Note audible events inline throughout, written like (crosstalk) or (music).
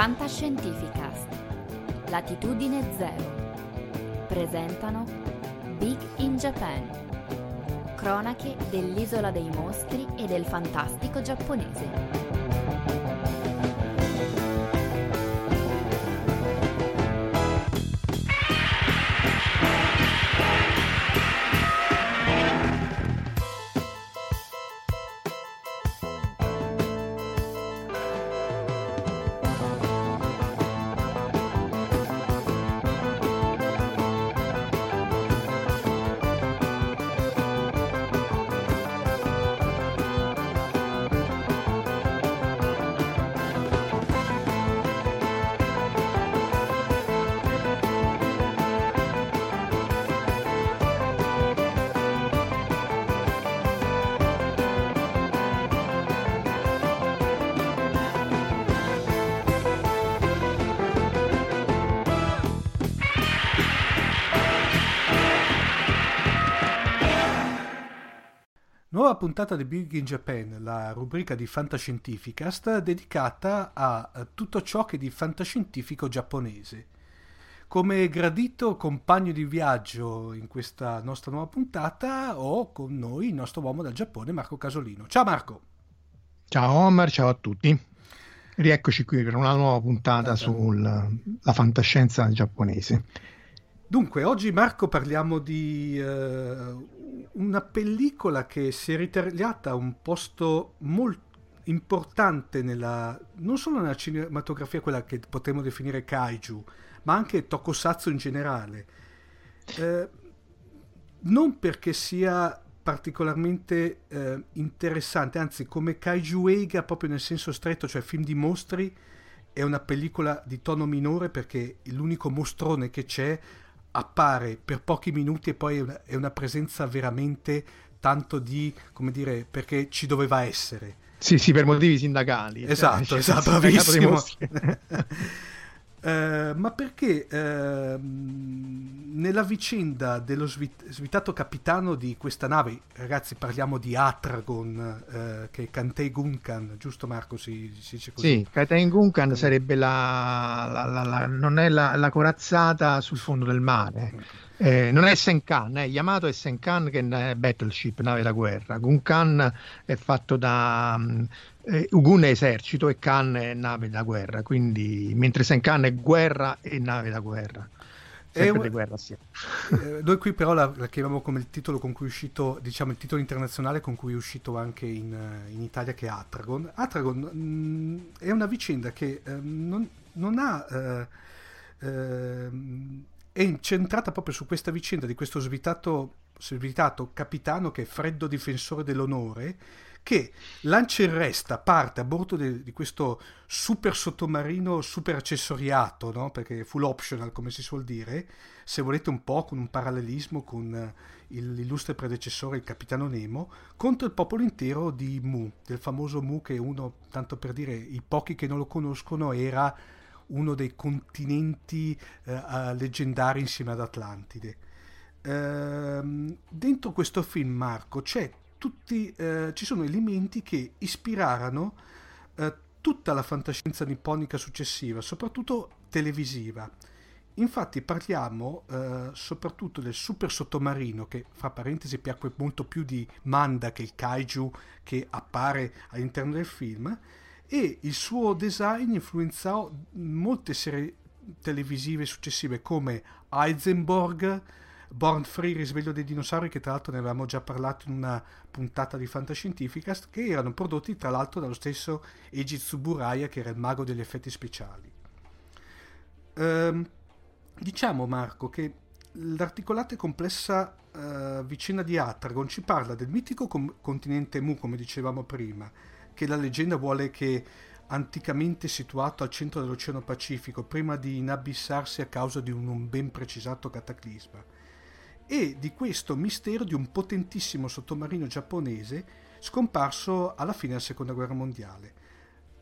Fantascientificast, Latitudine Zero. Presentano Big in Japan. Cronache dell'isola dei mostri e del fantastico giapponese. Puntata di Big in Japan, la rubrica di Fantascientificast dedicata a eh, tutto ciò che di fantascientifico giapponese. Come gradito compagno di viaggio in questa nostra nuova puntata ho con noi il nostro uomo dal Giappone, Marco Casolino. Ciao Marco! Ciao Omar, ciao a tutti. Rieccoci qui per una nuova puntata sulla fantascienza giapponese. Dunque, oggi Marco parliamo di eh, una pellicola che si è ritagliata un posto molto importante nella, non solo nella cinematografia, quella che potremmo definire kaiju, ma anche tokusatsu in generale. Eh, non perché sia particolarmente eh, interessante, anzi come kaiju eiga proprio nel senso stretto, cioè film di mostri, è una pellicola di tono minore perché l'unico mostrone che c'è appare per pochi minuti e poi è una, è una, presenza veramente tanto di, come dire, perché ci doveva essere. Sì, sì, per motivi sindacali. Esatto, cioè, esatto, (laughs) bravissimo. Uh, ma perché uh, nella vicenda dello svit- svitato capitano di questa nave, ragazzi, parliamo di Atragon, uh, che è Kantei Gunkan, giusto Marco? Si, si dice così? Sì, Kantei Gunkan sarebbe la, la, la, la non è la, corazzata sul fondo del mare. Eh, non è Senkan, è Yamato e Senkan che è Battleship, nave da guerra. Gunkan è fatto da eh, Ugun è esercito e Khan è nave da guerra, quindi mentre Senkan è guerra e nave da guerra. Sempre di guerra, sì. eh, noi qui però la, la, chiamiamo come il titolo con cui è uscito, diciamo il titolo internazionale con cui è uscito anche in, in Italia che è Atragon. Atragon mh, è una vicenda che eh, non, non, ha... Eh, è incentrata proprio su questa vicenda di questo svitato, svitato capitano che è freddo difensore dell'onore, che lancia in resta, parte a bordo de, di questo super sottomarino super accessoriato, no? perché full optional come si suol dire, se volete un po' con un parallelismo con eh, l'illustre predecessore, il capitano Nemo, contro il popolo intero di Mu, del famoso Mu che uno, tanto per dire, i pochi che non lo conoscono, era uno dei continenti eh, leggendari insieme ad Atlantide. Ehm, dentro questo film, Marco, c'è tutti, eh, ci sono elementi che ispirarono eh, tutta la fantascienza nipponica successiva, soprattutto televisiva. Infatti parliamo eh, soprattutto del super sottomarino che fra parentesi piacque molto più di Manda che il kaiju che appare all'interno del film e il suo design influenzò molte serie televisive successive come Heisenberg, Born Free, Risveglio dei dinosauri, che tra l'altro ne avevamo già parlato in una puntata di Fantascientificast, che erano prodotti tra l'altro dallo stesso Eiji Tsuburaya, che era il mago degli effetti speciali. Ehm, diciamo, Marco, che l'articolata e complessa uh, vicenda di Atragon ci parla del mitico com- continente Mu, come dicevamo prima, che la leggenda vuole che anticamente situato al centro dell'Oceano Pacifico, prima di inabissarsi a causa di un ben precisato cataclisma e di questo mistero di un potentissimo sottomarino giapponese scomparso alla fine della seconda guerra mondiale.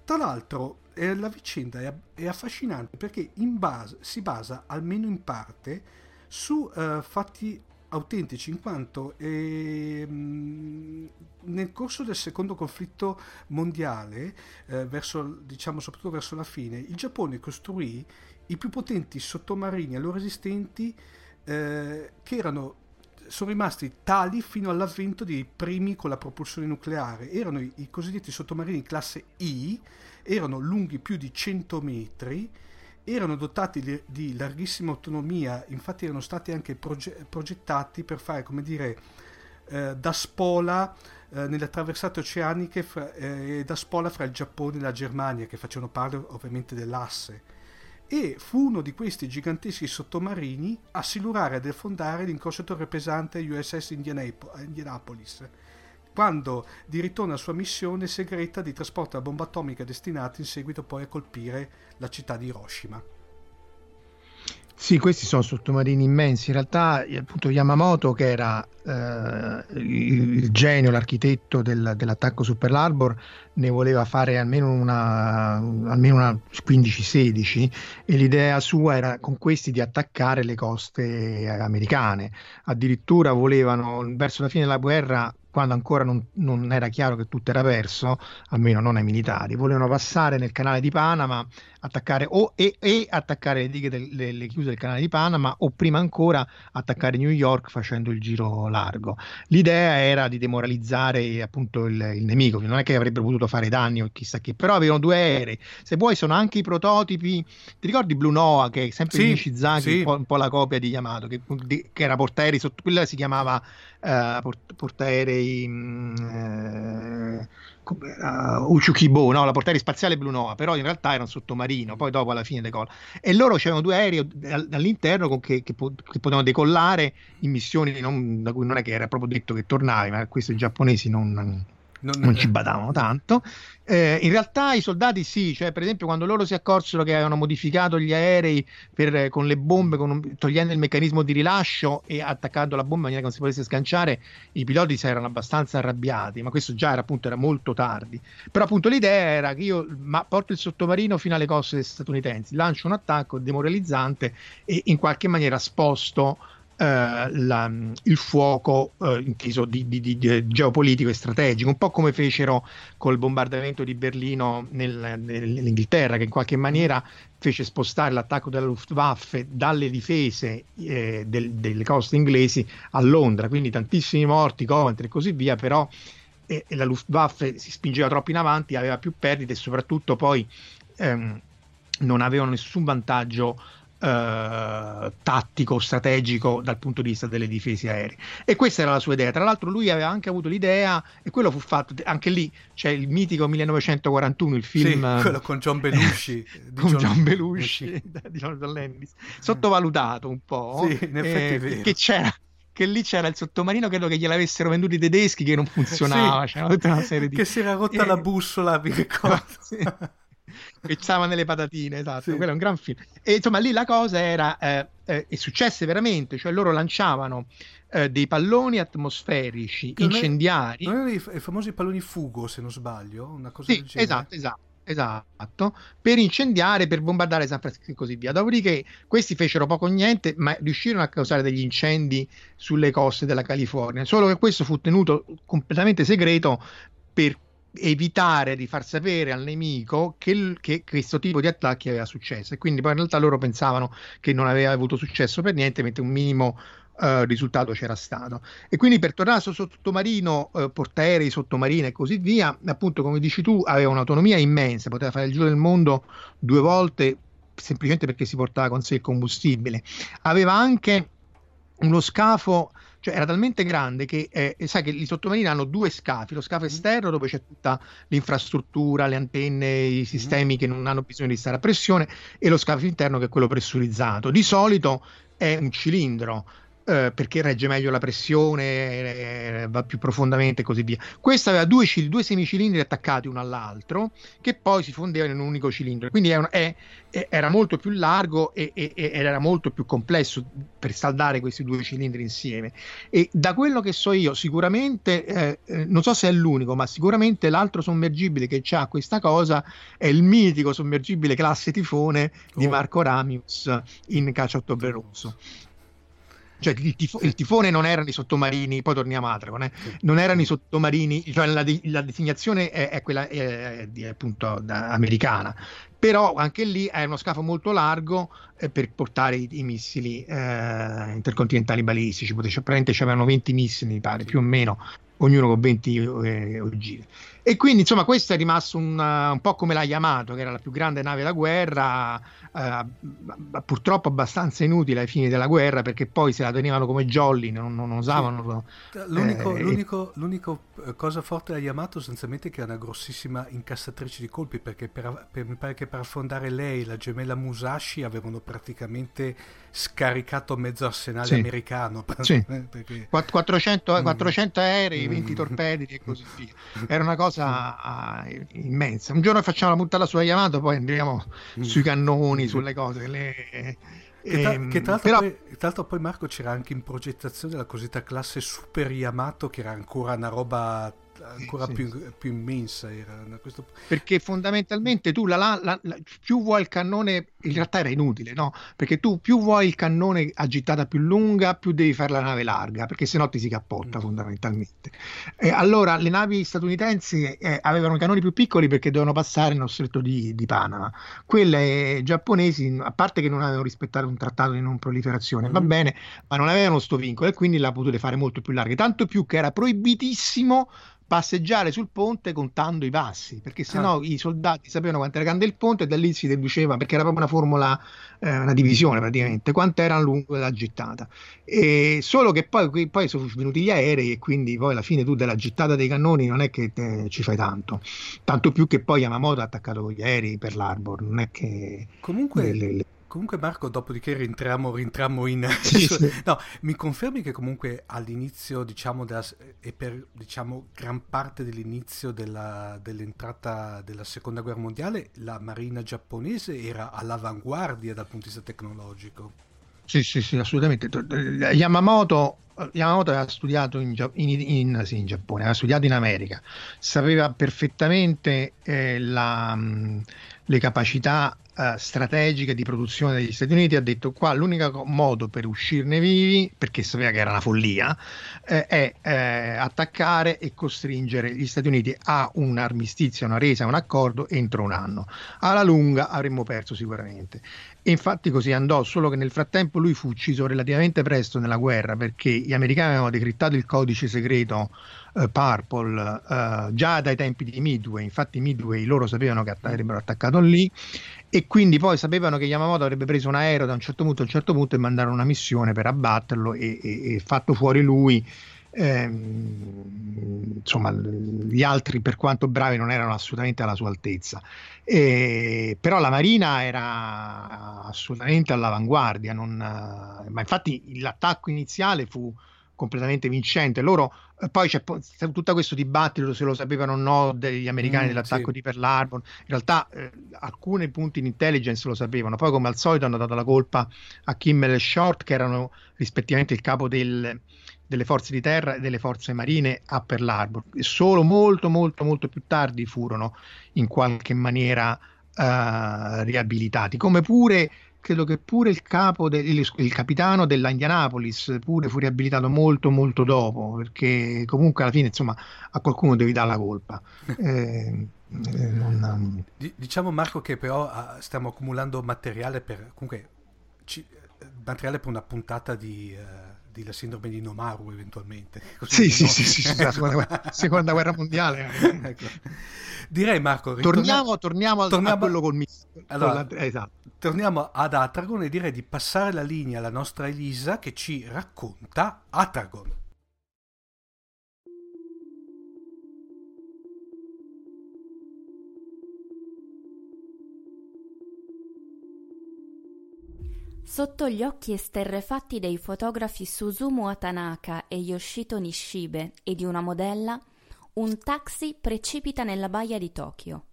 Tra l'altro eh, la vicenda è, è, affascinante perché base, si basa almeno in parte su eh, fatti autentici in quanto eh, nel corso del secondo conflitto mondiale eh, verso, diciamo soprattutto verso la fine il Giappone costruì i più potenti sottomarini allora esistenti eh, che erano, sono rimasti tali fino all'avvento dei primi con la propulsione nucleare. Erano i, cosiddetti sottomarini classe I, erano lunghi più di 100 metri, erano dotati di, larghissima autonomia, infatti erano stati anche proge- progettati per fare, come dire, eh, da spola eh, nelle attraversate oceaniche fra, eh, da spola fra il Giappone e la Germania, che facevano parte ovviamente dell'asse e fu uno di questi giganteschi sottomarini a silurare ed affondare l'inconsciatore pesante USS Indianapolis, quando di ritorno alla sua missione segreta di trasporto a bomba atomica destinata in seguito poi a colpire la città di Hiroshima. Sì, questi sono sottomarini immensi. In realtà, appunto, Yamamoto, che era eh, il, genio, l'architetto del, dell'attacco su Pearl Harbor, ne voleva fare almeno una, almeno una 15-16 e l'idea sua era con questi di attaccare le coste americane. Addirittura volevano, verso la fine della guerra, quando ancora non, non, era chiaro che tutto era perso, almeno non ai militari, volevano passare nel canale di Panama, attaccare o e, e attaccare le dighe delle chiuse del canale di Panama o prima ancora attaccare New York facendo il giro largo. L'idea era di demoralizzare appunto il, il nemico, non è che avrebbero potuto fare danni o chissà che, però avevano due aerei, se vuoi sono anche i prototipi, ti ricordi Blue Noah che è sempre sì, di Nishizaki, sì. un, po', un, po', la copia di Yamato, che, che era portaerei, sotto, quella si chiamava uh, port- portaerei mm, eh, uh, Uchukibo, no? la portaerei spaziale Blue Nova, però in realtà era un sottomarino, poi dopo alla fine decolla. E loro c'erano due aerei all'interno con che, che, che, potevano decollare in missioni non, da cui non è che era proprio detto che tornavi, ma questo i giapponesi non non, non ci badavano tanto. Eh, in realtà i soldati sì, cioè per esempio quando loro si accorsero che avevano modificato gli aerei per, con le bombe, con, togliendo il meccanismo di rilascio e attaccando la bomba in maniera che non si potesse sganciare, i piloti si erano abbastanza arrabbiati, ma questo già era appunto era molto tardi. Però appunto l'idea era che io ma, porto il sottomarino fino alle coste statunitensi, lancio un attacco demoralizzante e in qualche maniera sposto la, il fuoco eh, inteso di, di, di, geopolitico e strategico, un po' come fecero col bombardamento di Berlino nel, nell'Inghilterra, che in qualche maniera fece spostare l'attacco della Luftwaffe dalle difese eh, del, delle coste inglesi a Londra, quindi tantissimi morti, Coventry e così via, però e, e la Luftwaffe si spingeva troppo in avanti, aveva più perdite e soprattutto poi ehm, non avevano nessun vantaggio eh, tattico, strategico dal punto di vista delle difese aeree. E questa era la sua idea. Tra l'altro, lui aveva anche avuto l'idea, e quello fu fatto anche lì. C'è il mitico 1941, il film. Sì, quello con John Belushi. (laughs) con John, John Belushi (laughs) di Jonathan Landis. Sottovalutato un po'. Sì, in effetti è vero. Che c'era che lì c'era il sottomarino, credo che gliel'avessero venduto i tedeschi, che non funzionava. Sì, c'era tutta una serie di... Che si era rotta eh, la bussola, mi ricordo. (laughs) Sì (laughs) che stava nelle patatine, esatto, sì. quello è un gran film. E insomma lì la cosa era, eh, eh, e successe veramente, cioè loro lanciavano eh, dei palloni atmosferici non incendiari. Non erano i, i, famosi palloni fugo, se non sbaglio, una cosa sì, del genere. Esatto, esatto. Esatto, per incendiare, per bombardare San Francisco e così via. Dopodiché questi fecero poco o niente, ma riuscirono a causare degli incendi sulle coste della California. Solo che questo fu tenuto completamente segreto per evitare di far sapere al nemico che, che, questo tipo di attacchi aveva successo. E quindi poi in realtà loro pensavano che non aveva avuto successo per niente mentre un minimo uh, risultato c'era stato. E quindi per tornare sul sottomarino uh, portaerei, sottomarine e così via appunto come dici tu aveva un'autonomia immensa poteva fare il giro del mondo due volte semplicemente perché si portava con sé il combustibile. Aveva anche uno scafo cioè era talmente grande che eh, sai che i sottomarini hanno due scafi, lo scafo mm-hmm. esterno dove c'è tutta l'infrastruttura, le antenne, i mm-hmm. sistemi che non hanno bisogno di stare a pressione e lo scafo interno che è quello pressurizzato. Di solito è un cilindro eh, perché regge meglio la pressione, eh, va più profondamente e così via. Questo aveva due, due, semicilindri attaccati uno all'altro che poi si fondevano in un unico cilindro, quindi è un, è, era molto più largo e, ed era molto più complesso per saldare questi due cilindri insieme. E da quello che so io, sicuramente, eh, eh non so se è l'unico, ma sicuramente l'altro sommergibile che ha questa cosa è il mitico sommergibile classe tifone oh. di Marco Ramius in Caccia Ottobre Rosso cioè il, tifo- il, tifone non erano i sottomarini, poi torniamo a Atragon, eh? non erano i sottomarini, cioè la, de- la designazione è, è quella è, è, appunto da, americana, però anche lì è uno scafo molto largo eh, per portare i, i missili eh, intercontinentali balistici, praticamente c'erano 20 missili, mi pare, più o meno, ognuno con 20 eh, ogive. E quindi insomma questo è rimasto un, un, po' come la Yamato, che era la più grande nave da guerra, eh, purtroppo abbastanza inutile ai fini della guerra perché poi se la tenevano come jolly, non, non usavano... Sì. L'unico, eh, l'unico, l'unico, eh, cosa forte della Yamato sostanzialmente è che è una grossissima incassatrice di colpi perché per, per, mi pare che per affondare lei la gemella Musashi avevano praticamente scaricato mezzo arsenale sì. americano. Sì. (laughs) Perché... 400, 400 mm. aerei, 20 mm. torpedi e così (laughs) via. Era una cosa uh, immensa. Un giorno facciamo la puntata sulla Yamato, poi andiamo mm. sui cannoni, sulle cose. Le... Che, tra, ehm, che tra, l'altro però... poi, tra, l'altro poi, Marco c'era anche in progettazione la cosiddetta classe Super Yamato che era ancora una roba ancora sì, più, più, immensa era questo... perché fondamentalmente tu la, la, la, più vuoi il cannone in realtà era inutile no? perché tu più vuoi il cannone a gittata più lunga più devi fare la nave larga perché sennò ti si cappotta mm. fondamentalmente e allora le navi statunitensi eh, avevano cannoni più piccoli perché dovevano passare nello stretto di, di Panama quelle giapponesi a parte che non avevano rispettato un trattato di non proliferazione mm. va bene ma non avevano sto vincolo e quindi l'ha potute fare molto più larghe tanto più che era proibitissimo passeggiare sul ponte contando i passi, perché sennò ah. i soldati sapevano quanto era grande il ponte e da lì si deduceva, perché era proprio una formula, eh, una divisione praticamente, quanto era lungo la gittata. E solo che poi, poi, sono venuti gli aerei e quindi poi alla fine tu della gittata dei cannoni non è che te, ci fai tanto, tanto più che poi Yamamoto ha attaccato con gli aerei per l'Arbor, non è che... Comunque... Le, le, Comunque Marco, dopodiché rientriamo, rientriamo in... (laughs) Sì, (laughs) sì. No, mi confermi che comunque all'inizio, diciamo, della, e per diciamo, gran parte dell'inizio della, dell'entrata della seconda guerra mondiale, la marina giapponese era all'avanguardia dal punto di vista tecnologico. Sì, sì, sì, assolutamente. Yamamoto, Yamamoto aveva studiato in, in, in, sì, in, Giappone, aveva studiato in America, sapeva perfettamente eh, la, le capacità uh, strategica di produzione degli Stati Uniti ha detto qua l'unico modo per uscirne vivi, perché sapeva che era una follia, eh, è eh, attaccare e costringere gli Stati Uniti a un armistizio, una resa, un accordo entro un anno. Alla lunga avremmo perso sicuramente. E infatti così andò, solo che nel frattempo lui fu ucciso relativamente presto nella guerra perché gli americani avevano decrittato il codice segreto uh, Purple uh, già dai tempi di Midway, infatti Midway loro sapevano che avrebbero attaccato lì e quindi poi sapevano che Yamamoto avrebbe preso un aereo da un certo punto a un certo punto e mandare una missione per abbatterlo e, e, e fatto fuori lui ehm, insomma gli altri per quanto bravi non erano assolutamente alla sua altezza e, però la Marina era assolutamente all'avanguardia non, ma infatti l'attacco iniziale fu completamente vincente. Loro eh, poi c'è tutto questo dibattito se lo sapevano o no degli americani mm, dell'attacco sì. di Pearl Harbor. In realtà eh, alcuni punti in intelligence lo sapevano, poi come al solito hanno dato la colpa a Kimmel e Short che erano rispettivamente il capo del, delle forze di terra e delle forze marine a Pearl Harbor. Solo molto molto molto più tardi furono in qualche maniera uh, riabilitati, come pure credo che pure il capo del, il, il capitano della Indianapolis pure fu riabilitato molto molto dopo perché comunque alla fine insomma a qualcuno devi dare la colpa (laughs) eh, eh, non... diciamo Marco che però ah, stiamo accumulando materiale per comunque ci, materiale per una puntata di uh di la sindrome di Nomaru eventualmente. (laughs) Così sì, no? sì, sì, sì, la seconda guerra, seconda guerra mondiale. (laughs) ecco. Direi Marco, torniamo, torniamo, al, torniamo, a quello col missile. Allora, la, esatto. Torniamo ad Atragon e direi di passare la linea alla nostra Elisa che ci racconta Atragon. Sotto gli occhi esterrefatti dei fotografi Susumu Atanaka e Yoshito Nishibe e di una modella, un taxi precipita nella baia di Tokyo.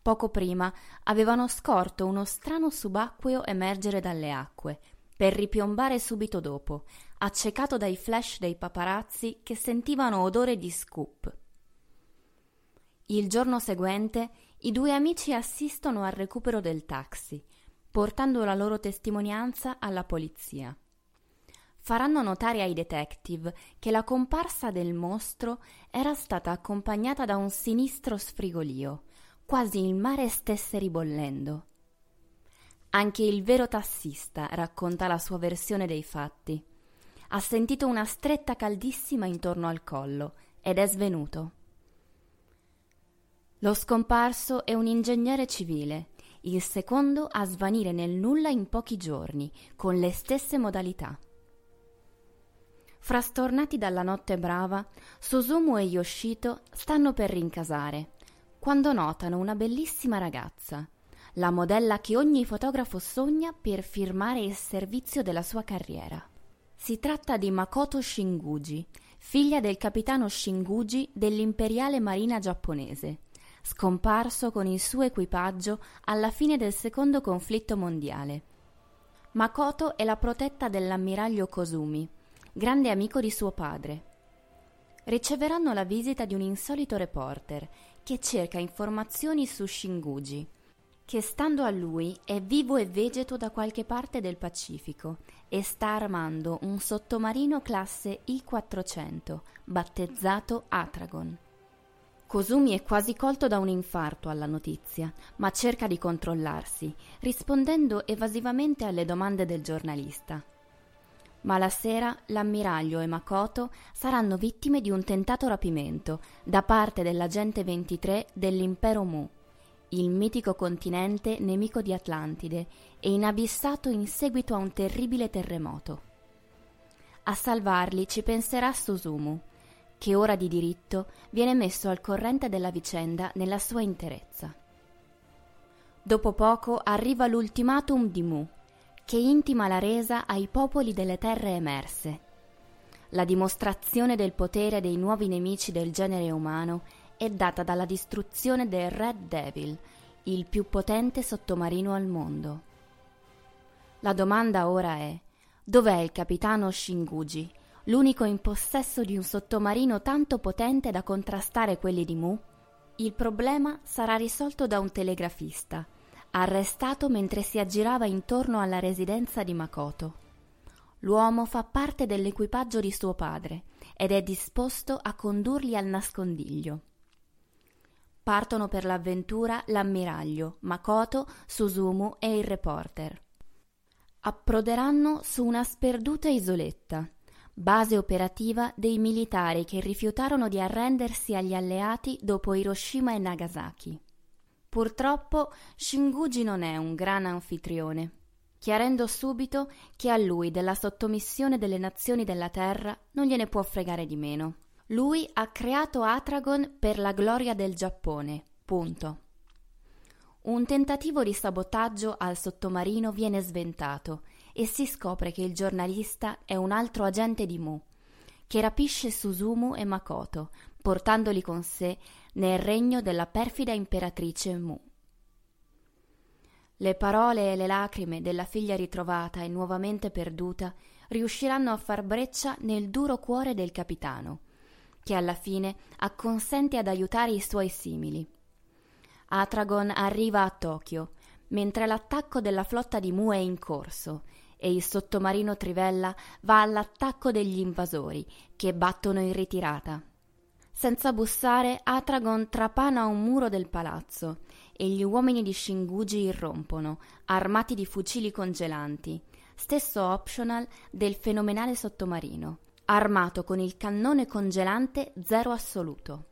Poco prima avevano scorto uno strano subacqueo emergere dalle acque, per ripiombare subito dopo, accecato dai flash dei paparazzi che sentivano odore di scoop. Il giorno seguente i due amici assistono al recupero del taxi portando la loro testimonianza alla polizia. Faranno notare ai detective che la comparsa del mostro era stata accompagnata da un sinistro sfrigolio, quasi il mare stesse ribollendo. Anche il vero tassista racconta la sua versione dei fatti. Ha sentito una stretta caldissima intorno al collo ed è svenuto. Lo scomparso è un ingegnere civile il secondo a svanire nel nulla in pochi giorni, con le stesse modalità. Frastornati dalla notte brava, Susumu e Yoshito stanno per rincasare, quando notano una bellissima ragazza, la modella che ogni fotografo sogna per firmare il servizio della sua carriera. Si tratta di Makoto Shinguji, figlia del capitano Shinguji dell'imperiale marina giapponese, scomparso con il suo equipaggio alla fine del secondo conflitto mondiale. Makoto è la protetta dell'ammiraglio Kosumi, grande amico di suo padre. Riceveranno la visita di un insolito reporter che cerca informazioni su Shinguji, che stando a lui è vivo e vegeto da qualche parte del Pacifico e sta armando un sottomarino classe I-400, battezzato Atragon. Kosumi è quasi colto da un infarto alla notizia, ma cerca di controllarsi, rispondendo evasivamente alle domande del giornalista. Ma la sera l'ammiraglio e Makoto saranno vittime di un tentato rapimento da parte dell'agente 23 dell'impero Mu, il mitico continente nemico di Atlantide e inabissato in seguito a un terribile terremoto. A salvarli ci penserà Susumu, che ora di diritto viene messo al corrente della vicenda nella sua interezza. Dopo poco arriva l'ultimatum di Mu, che intima la resa ai popoli delle terre emerse. La dimostrazione del potere dei nuovi nemici del genere umano è data dalla distruzione del Red Devil, il più potente sottomarino al mondo. La domanda ora è: dov'è il capitano Shinguji? L'unico in possesso di un sottomarino tanto potente da contrastare quelli di Mu? Il problema sarà risolto da un telegrafista, arrestato mentre si aggirava intorno alla residenza di Makoto. L'uomo fa parte dell'equipaggio di suo padre ed è disposto a condurli al nascondiglio. Partono per l'avventura l'ammiraglio, Makoto, Susumu e il reporter. Approderanno su una sperduta isoletta, base operativa dei militari che rifiutarono di arrendersi agli alleati dopo Hiroshima e Nagasaki. Purtroppo Shinguji non è un gran anfitrione, chiarendo subito che a lui della sottomissione delle nazioni della Terra non gliene può fregare di meno. Lui ha creato Atragon per la gloria del Giappone. Punto. Un tentativo di sabotaggio al sottomarino viene sventato e si scopre che il giornalista è un altro agente di Mu, che rapisce Susumu e Makoto, portandoli con sé nel regno della perfida imperatrice Mu. Le parole e le lacrime della figlia ritrovata e nuovamente perduta riusciranno a far breccia nel duro cuore del capitano, che alla fine acconsente ad aiutare i suoi simili. Atragon arriva a Tokyo, mentre l'attacco della flotta di Mu è in corso e il sottomarino Trivella va all'attacco degli invasori, che battono in ritirata. Senza bussare, Atragon trapana un muro del palazzo e gli uomini di Shinguji irrompono, armati di fucili congelanti, stesso optional del fenomenale sottomarino, armato con il cannone congelante zero assoluto.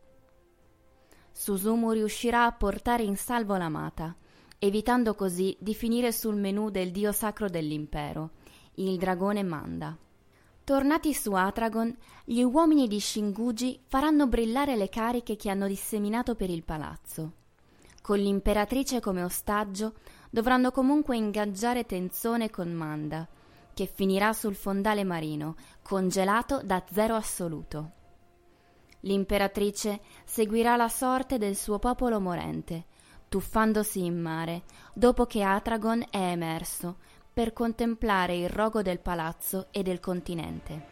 Susumu riuscirà a portare in salvo l'amata, evitando così di finire sul menù del dio sacro dell'impero, il dragone Manda. Tornati su Atragon, gli uomini di Shinguji faranno brillare le cariche che hanno disseminato per il palazzo. Con l'imperatrice come ostaggio, dovranno comunque ingaggiare Tenzone con Manda, che finirà sul fondale marino, congelato da zero assoluto. L'imperatrice seguirà la sorte del suo popolo morente, tuffandosi in mare, dopo che Atragon è emerso, per contemplare il rogo del palazzo e del continente.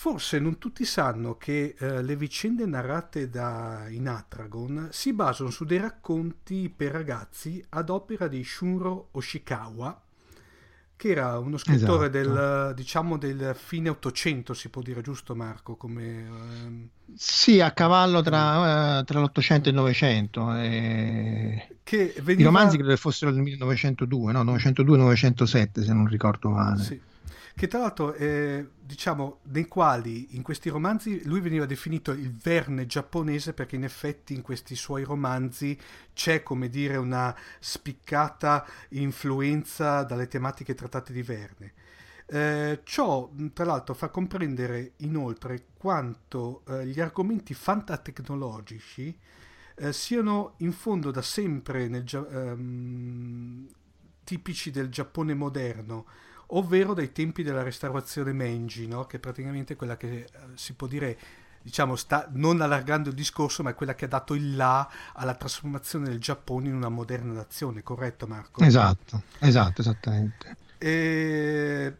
forse non tutti sanno che eh, le vicende narrate da in Atragon si basano su dei racconti per ragazzi ad opera di Shunro Oshikawa, che era uno scrittore Esatto. del, diciamo, del fine Ottocento, si può dire giusto Marco, come... ehm, Sì, a cavallo tra, eh, tra l'Ottocento e il Novecento. eh. che I veniva... romanzi credo fossero del 1902, no? 902-907 se non ricordo male. Sì. Che tra l'altro, eh, diciamo, nei quali in questi romanzi lui veniva definito il Verne giapponese perché in effetti in questi suoi romanzi c'è, come dire, una spiccata influenza dalle tematiche trattate di Verne. Eh, ciò, tra l'altro, fa comprendere inoltre quanto eh, gli argomenti fantatecnologici eh, siano in fondo da sempre nel ehm, tipici del Giappone moderno, ovvero dai tempi della restaurazione Meiji, no? che è praticamente quella che eh, si può dire, diciamo, sta non allargando il discorso, ma è quella che ha dato il là alla trasformazione del Giappone in una moderna nazione, corretto Marco? Esatto, esatto, esattamente. E...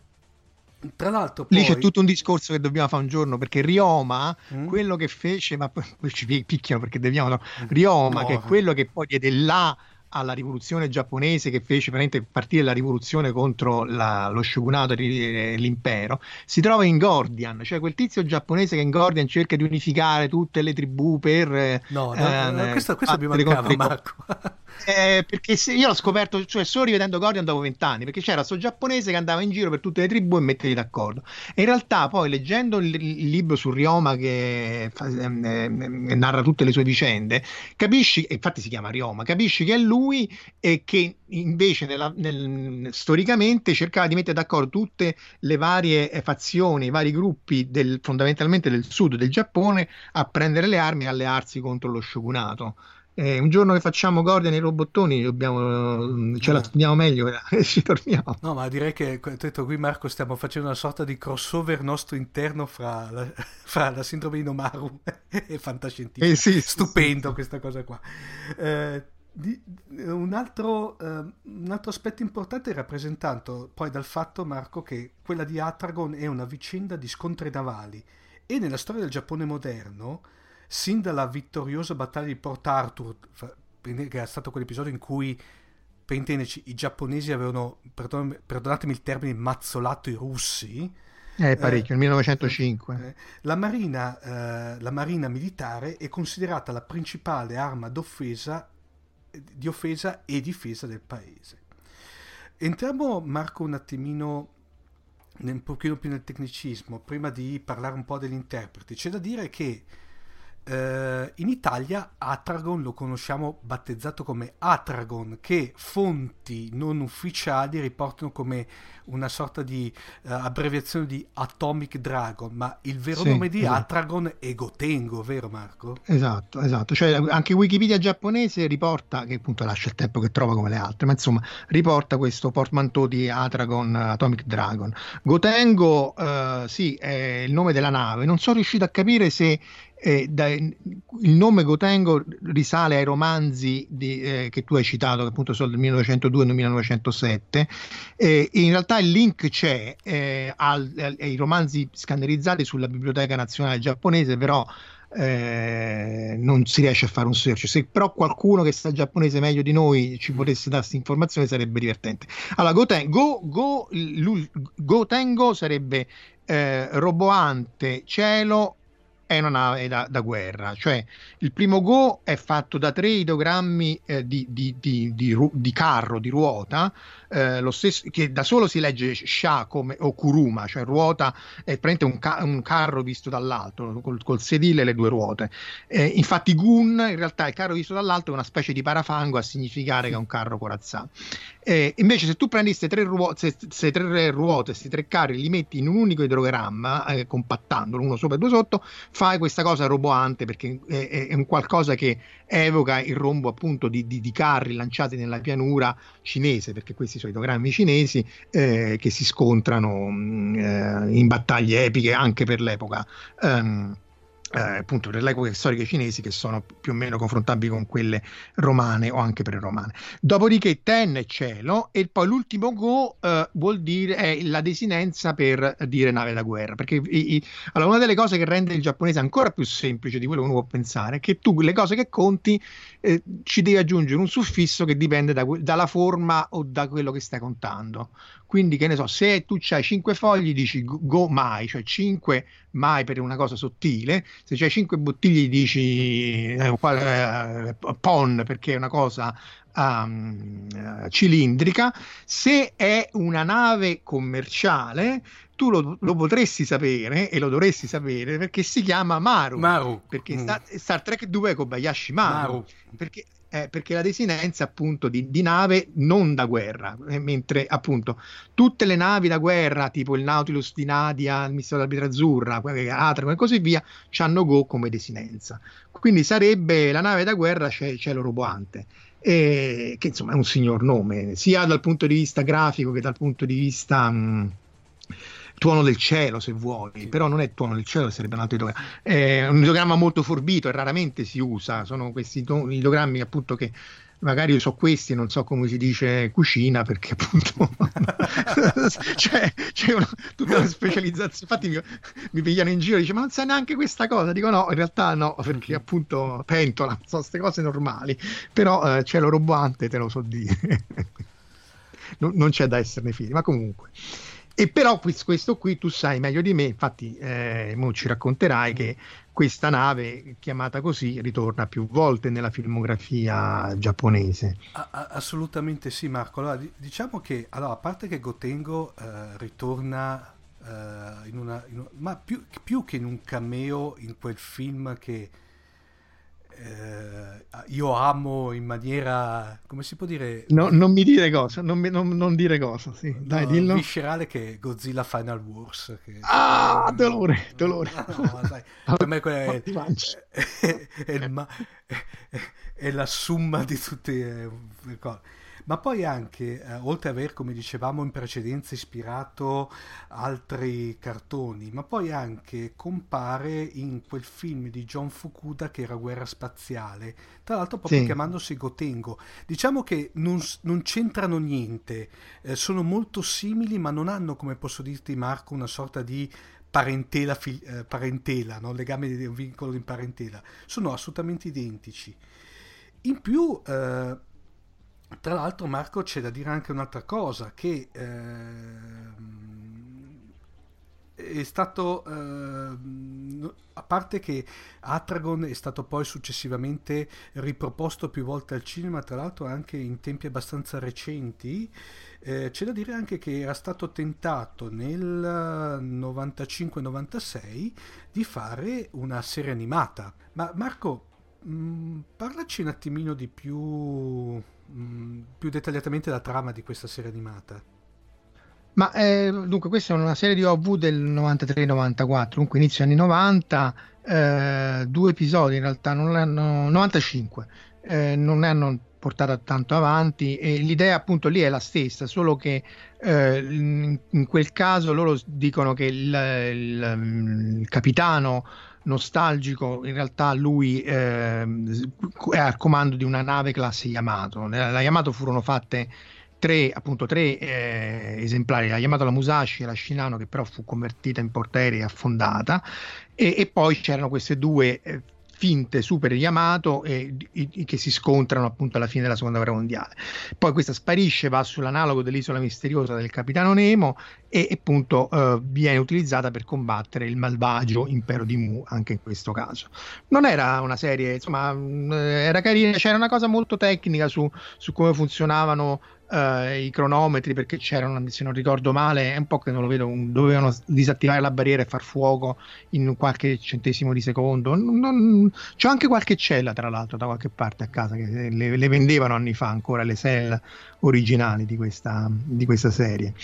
Tra l'altro Lì poi... c'è tutto un discorso che dobbiamo fare un giorno perché Ryoma, Mm? quello che fece, ma poi ci pi- picchiano perché dobbiamo, no, Ryoma, No. che è quello che poi diede là alla rivoluzione giapponese che fece veramente partire la rivoluzione contro la- lo shogunato e l'impero, si trova in Gordian, cioè quel tizio giapponese che in Gordian cerca di unificare tutte le tribù per... eh, No, no, no, eh, questo, questo mi mancava Marco. (laughs) Eh, perché se io l'ho scoperto cioè, solo rivedendo Gordian dopo vent'anni, perché c'era sto giapponese che andava in giro per tutte le tribù e metterli d'accordo. E in realtà, poi leggendo il, il libro su Ryoma che fa- ehm, ehm, narra tutte le sue vicende, capisci, infatti si chiama Ryoma, capisci che è lui e che invece nella- nel- storicamente cercava di mettere d'accordo tutte le varie eh, fazioni, i vari gruppi del- fondamentalmente del sud del Giappone a prendere le armi e allearsi contro lo shogunato. Eh, un giorno che facciamo Gordian e i robottoni dobbiamo, ce la Eh. studiamo meglio e (laughs) ci torniamo. No, ma direi che detto qui Marco stiamo facendo una sorta di crossover nostro interno fra la, (laughs) fra la sindrome di Nomaru (laughs) e fantascientifica. Eh, sì, sì, Stupendo sì. questa cosa qua. Eh, di- un, altro, eh, un altro aspetto importante è rappresentato poi dal fatto, Marco, che quella di Atragon è una vicenda di scontri navali e nella storia del Giappone moderno, sin dalla vittoriosa battaglia di Port Arthur, che è stato quell'episodio in cui per intenderci, i giapponesi avevano, perdon- perdonatemi il termine, mazzolato i russi. Eh, parecchio, nel 1905. Eh, la, marina, eh, la marina militare è considerata la principale arma d'offesa, di offesa e difesa del paese. Entriamo, Marco, un attimino un pochino più nel tecnicismo, prima di parlare un po' degli interpreti. C'è da dire che eh, in Italia Atragon lo conosciamo battezzato come Atragon, che fonti non ufficiali riportano come una sorta di eh, abbreviazione di Atomic Dragon, ma il vero Sì, nome di esatto. Atragon è Gotengo, vero Marco? Esatto, esatto. Cioè, anche Wikipedia giapponese riporta, che appunto lascia il tempo che trova come le altre, ma insomma, riporta questo portmanteau di Atragon Atomic Dragon. Gotengo, eh, sì, è il nome della nave. Non sono riuscito a capire se eh, da- il nome Gotengo risale ai romanzi di- eh, che tu hai citato, che appunto sono del 1902 e del 1907. Eh, in realtà il link c'è eh, al- al- ai romanzi scannerizzati sulla Biblioteca Nazionale Giapponese, però eh, non si riesce a fare un search. Se però qualcuno che sa giapponese meglio di noi ci potesse dare questa informazione sarebbe divertente. Allora, Goten- Go, Go, Gotengo sarebbe eh, roboante cielo è una nave da, da guerra, cioè il primo Go è fatto da tre ideogrammi eh, di, di- di- di carro, di ruota, eh, lo stesso, che da solo si legge Sha come, o Kuruma, cioè ruota è praticamente un, ca- un carro visto dall'alto, col, col sedile e le due ruote. Eh, infatti Gun in realtà il carro visto dall'alto è una specie di parafango a significare che è un carro corazzato. Eh, invece se tu prendi queste tre, queste tre ruote, questi tre carri, li metti in un unico idrogramma, eh, compattandolo uno sopra e due sotto, fai questa cosa roboante perché è- è un qualcosa che evoca il rombo appunto di, di- di carri lanciati nella pianura cinese, perché questi sono i ideogrammi cinesi eh, che si scontrano mh, eh, in battaglie epiche anche per l'epoca. ehm, eh, appunto per le epoche storiche cinesi che sono più o meno confrontabili con quelle romane o anche pre-romane. Dopodiché Ten è cielo e poi l'ultimo Go eh, vuol dire è la desinenza per dire nave da guerra, perché i- i- allora, una delle cose che rende il giapponese ancora più semplice di quello che uno può pensare è che tu le cose che conti eh, ci devi aggiungere un suffisso che dipende da dalla forma o da quello che stai contando. Quindi, che ne so, se tu hai 5 fogli, dici go- mai, cioè 5 mai per una cosa sottile, se c'hai 5 bottiglie dici eh, eh, pon perché è una cosa um, cilindrica, se è una nave commerciale tu lo, lo potresti sapere e lo dovresti sapere perché si chiama Maru, Maru. perché Mm. Star, Star Trek 2 è Kobayashi Maru, Maru. perché, eh, perché la desinenza appunto di, di nave non da guerra, eh, mentre appunto tutte le navi da guerra, tipo il Nautilus di Nadia, il mistero dell'arbitra azzurra, Atragon e così via, hanno Go come desinenza. Quindi sarebbe la nave da guerra c'è cielo roboante. E, che insomma è un signor nome, sia dal punto di vista grafico che dal punto di vista mh, tuono del cielo, se vuoi, però non è tuono del cielo, sarebbe un altro ideogramma. È un ideogramma molto forbito e raramente si usa. Sono questi ideogrammi appunto che magari io so questi non so come si dice cucina perché appunto (laughs) c'è, c'è una, tutta una specializzazione. Infatti mi, mi pigliano in giro e dice ma non sai neanche questa cosa? Dico no, in realtà no, perché appunto pentola, sono queste cose normali, però eh, cielo roboante te lo so dire. (laughs) non, non c'è da esserne figli, ma comunque. E però questo qui tu sai meglio di me, infatti eh, ci racconterai che questa nave chiamata così ritorna più volte nella filmografia giapponese. Assolutamente sì, Marco. Allora, di- diciamo che, allora, a parte che Gotengo eh, ritorna eh, in una, in un- ma più, più che in un cameo in quel film che eh, io amo in maniera, come si può dire, No, non mi dire cosa, non, mi- non- non dire cosa, sì, dai, no, dillo. viscerale che è Godzilla Final Wars. Che, Ah, dolore, dolore. No, sai, (laughs) per me quella (laughs) è, è, è- è la summa di tutte eh, le cose. Ma poi anche, eh, oltre ad aver, come dicevamo in precedenza, ispirato altri cartoni, ma poi anche compare in quel film di John Fukuda che era Guerra Spaziale, tra l'altro proprio Sì. chiamandosi Gotengo. Diciamo che non, non c'entrano niente, eh, sono molto simili, ma non hanno, come posso dirti Marco, una sorta di parentela, fi- eh, parentela no? legame di un vincolo di parentela. Sono assolutamente identici. In più, eh, tra l'altro, Marco, c'è da dire anche un'altra cosa, che ehm, è stato, ehm, a parte che Atragon è stato poi successivamente riproposto più volte al cinema, tra l'altro anche in tempi abbastanza recenti, eh, c'è da dire anche che era stato tentato nel 95-96 di fare una serie animata. Ma Marco, mh, parlaci un attimino di più, mh, più dettagliatamente la trama di questa serie animata. Ma eh, dunque, questa è una serie di OV del 93-94, comunque inizio anni 90, eh, due episodi in realtà, non l'hanno, 95, eh, non ne hanno portata tanto avanti e l'idea appunto lì è la stessa, solo che eh, in, in quel caso loro dicono che il, il- il capitano nostalgico in realtà lui ehm, è al comando di una nave classe Yamato. Nella Yamato furono fatte tre, appunto, tre eh, esemplari, la Yamato, la Musashi e la Shinano, che però fu convertita in portaerei e affondata, e, e poi c'erano queste due eh, finte super Yamato e, i- che si scontrano appunto alla fine della seconda guerra mondiale. Poi questa sparisce, va sull'analogo dell'isola misteriosa del capitano Nemo e e appunto eh, viene utilizzata per combattere il malvagio impero di Mu anche in questo caso. Non era una serie, insomma, mh, era carina, c'era una cosa molto tecnica su, su come funzionavano eh, i cronometri perché c'erano, se non ricordo male, è un po' che non lo vedo, un- dovevano disattivare la barriera e far fuoco in qualche centesimo di secondo. Non- non- c'ho anche qualche cella, tra l'altro, da qualche parte a casa che le, le vendevano anni fa ancora le cell originali di questa, di questa serie.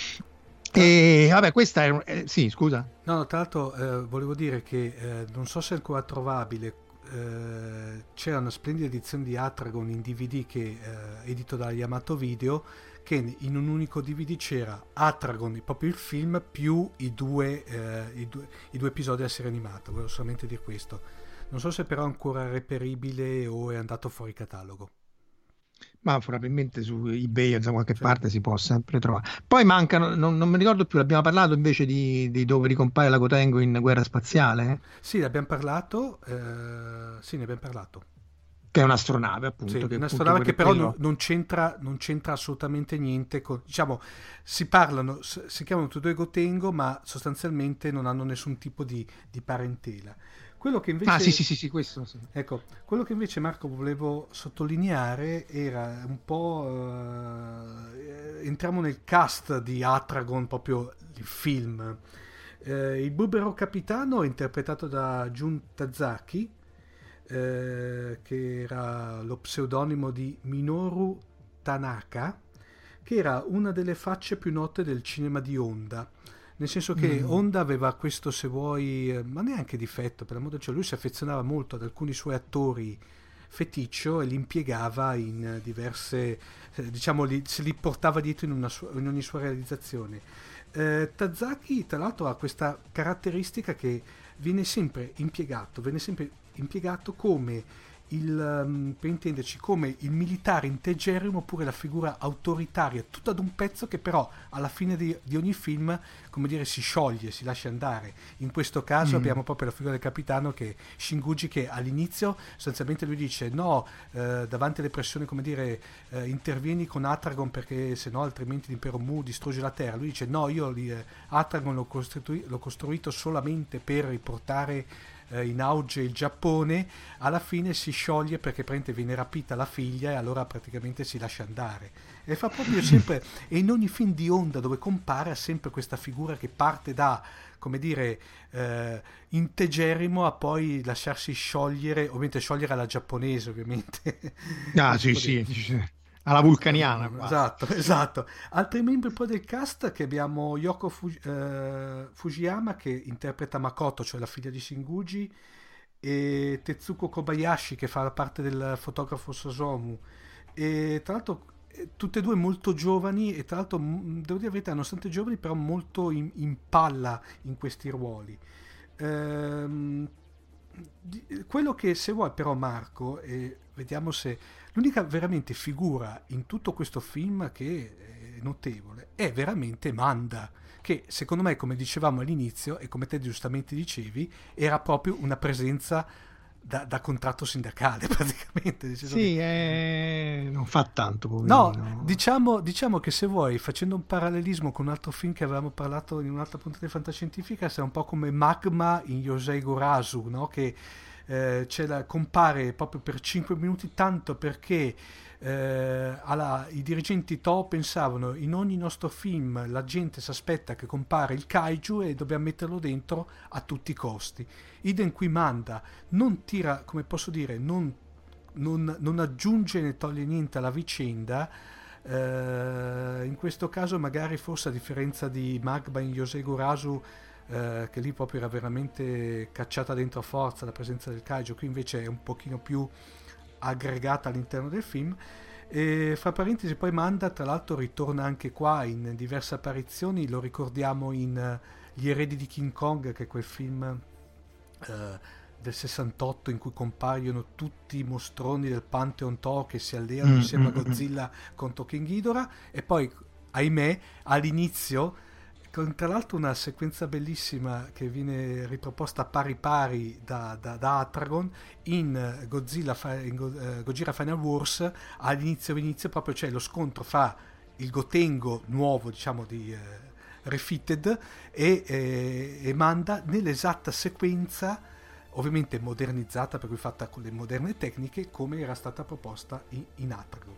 E vabbè, questa è... eh, sì, scusa. No, no, tra l'altro eh, volevo dire che eh, non so se è ancora trovabile, eh, c'era una splendida edizione di Atragon in DVD che eh, edito da Yamato Video che in un unico DVD c'era Atragon, proprio il film, più i due, eh, i due, i due episodi della serie animata, volevo solamente dire questo. Non so se però è ancora reperibile o è andato fuori catalogo. Ma probabilmente su eBay o da qualche parte si può sempre trovare. Poi mancano, non, non mi ricordo più, l'abbiamo parlato invece di, di dove ricompare la Gotengo in Guerra Spaziale? Sì, ne abbiamo parlato, eh, sì, ne abbiamo parlato. che è un'astronave appunto. Sì, che una appunto astronave che quello- però non, non c'entra, non c'entra assolutamente niente con, diciamo, si parlano, si chiamano tutti e due Gotengo, ma sostanzialmente non hanno nessun tipo di, di parentela. Quello che invece, Ah sì sì sì, sì questo sì. ecco, quello che invece Marco volevo sottolineare era un po', eh, entriamo nel cast di Atragon, proprio il film. Eh, il burbero capitano è interpretato da Jun Tazaki, eh, che era lo pseudonimo di Minoru Tanaka, che era una delle facce più note del cinema di Honda. Nel senso che Mm. Honda aveva questo, se vuoi, eh, ma neanche difetto, per l'amor del cielo, lui si affezionava molto ad alcuni suoi attori feticcio e li impiegava in eh, diverse, eh, diciamo, li- se li portava dietro in, sua- in ogni sua realizzazione. Eh, Tazaki, tra l'altro, ha questa caratteristica che viene sempre impiegato, viene sempre impiegato come il, ehm, per intenderci, come il militare integerrimo oppure la figura autoritaria, tutta ad un pezzo che però alla fine di, di ogni film, come dire, si scioglie, si lascia andare. In questo caso Mm. abbiamo proprio la figura del capitano che Shinguji che all'inizio sostanzialmente lui dice no, eh, davanti alle pressioni, come dire, eh, intervieni con Atragon perché se no altrimenti l'impero Mu distrugge la terra. Lui dice no, io li, eh, Atragon l'ho, costrui- l'ho costruito solamente per riportare eh, in auge il Giappone, alla fine si scioglie perché praticamente viene rapita la figlia e allora praticamente si lascia andare. E fa proprio (clears throat) sempre, e in ogni film di Honda dove compare ha sempre questa figura che parte da, come dire, eh, integerrimo a poi lasciarsi sciogliere, ovviamente sciogliere alla giapponese ovviamente. Ah (laughs) sì sì, alla vulcaniana. quasi. Esatto, esatto. Altri membri poi del cast che abbiamo Yoko Fu- eh, Fujiyama che interpreta Makoto, cioè la figlia di Shinguji, e Tetsuko Kobayashi che fa la parte del fotografo Sosomu. E tra l'altro eh, tutte e due molto giovani e tra l'altro devo dire la verità, nonostante giovani, però molto in, in palla in questi ruoli. Ehm, quello che se vuoi però Marco, e vediamo se l'unica veramente figura in tutto questo film che è notevole è veramente Manda, che secondo me, come dicevamo all'inizio e come te giustamente dicevi, era proprio una presenza da, da contratto sindacale (laughs) praticamente. senso che- Sì, eh, non fa tanto, No, poverino. diciamo, diciamo che se vuoi, facendo un parallelismo con un altro film che avevamo parlato in un'altra puntata di fantascientifica, è un po' come Magma in Yosei Gorasu, no? che eh, la- compare proprio per 5 minuti, tanto perché eh, alla- i dirigenti To pensavano in ogni nostro film la gente si aspetta che compare il kaiju e dobbiamo metterlo dentro a tutti i costi. Idem qui manda, non tira, come posso dire, non non, non aggiunge né toglie niente alla vicenda. eh, in questo caso, magari forse a differenza di Magba in Yosei Gorasu, eh, che lì proprio era veramente cacciata dentro a forza la presenza del kaiju, qui invece è un pochino più aggregata all'interno del film. E fra parentesi, poi Manda, tra l'altro, ritorna anche qua in diverse apparizioni. Lo ricordiamo in eh, Gli eredi di King Kong, che è quel film eh, del 68 in cui compaiono tutti i mostroni del Pantheon To che si alleano Mm, insieme a mm, mm, Godzilla contro King Ghidorah. E poi, ahimè, all'inizio con tra l'altro una sequenza bellissima che viene riproposta pari pari da, da, da Atragon in eh, Godzilla, in eh, Gojira Final Wars all'inizio inizio proprio c'è lo scontro fra il Gotengo nuovo diciamo di eh, Refitted e, eh, e Manda nell'esatta sequenza ovviamente modernizzata per cui fatta con le moderne tecniche come era stata proposta in, in Atragon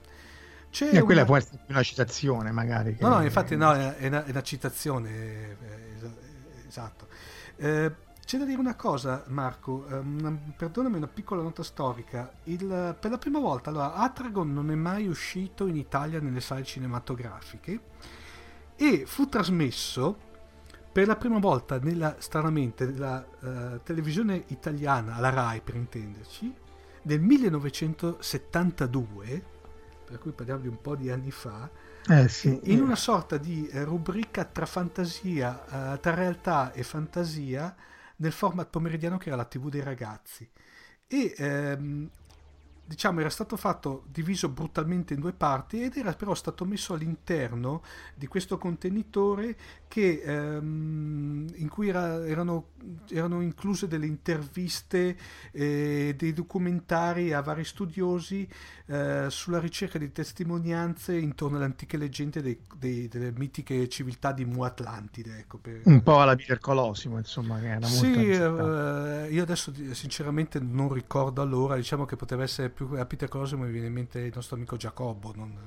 c'è Eh, quella una- può essere una citazione, magari. No, no, infatti no, è una, è una citazione, eh, es- esatto. Eh, c'è da dire una cosa, Marco, ehm, perdonami una piccola nota storica. Il- per la prima volta, allora, Atragon non è mai uscito in Italia nelle sale cinematografiche e fu trasmesso per la prima volta nella, stranamente nella eh, televisione italiana, la RAI per intenderci, nel 1972, per cui parliamo di un po' di anni fa, Eh sì. in una sorta di eh, rubrica tra fantasia, eh, tra realtà e fantasia nel format pomeridiano che era la TV dei ragazzi. E ehm, diciamo era stato fatto diviso brutalmente in due parti ed era però stato messo all'interno di questo contenitore che, ehm, in cui era- erano, erano incluse delle interviste e dei documentari a vari studiosi eh, sulla ricerca di testimonianze intorno alle antiche leggende dei- dei- delle mitiche civiltà di Mu Atlantide. Ecco, per- Un po' alla Peter Colosimo, insomma, che era sì, eh, io adesso sinceramente non ricordo allora, diciamo che poteva essere più a Peter Colosimo mi viene in mente il nostro amico Giacobbo, non-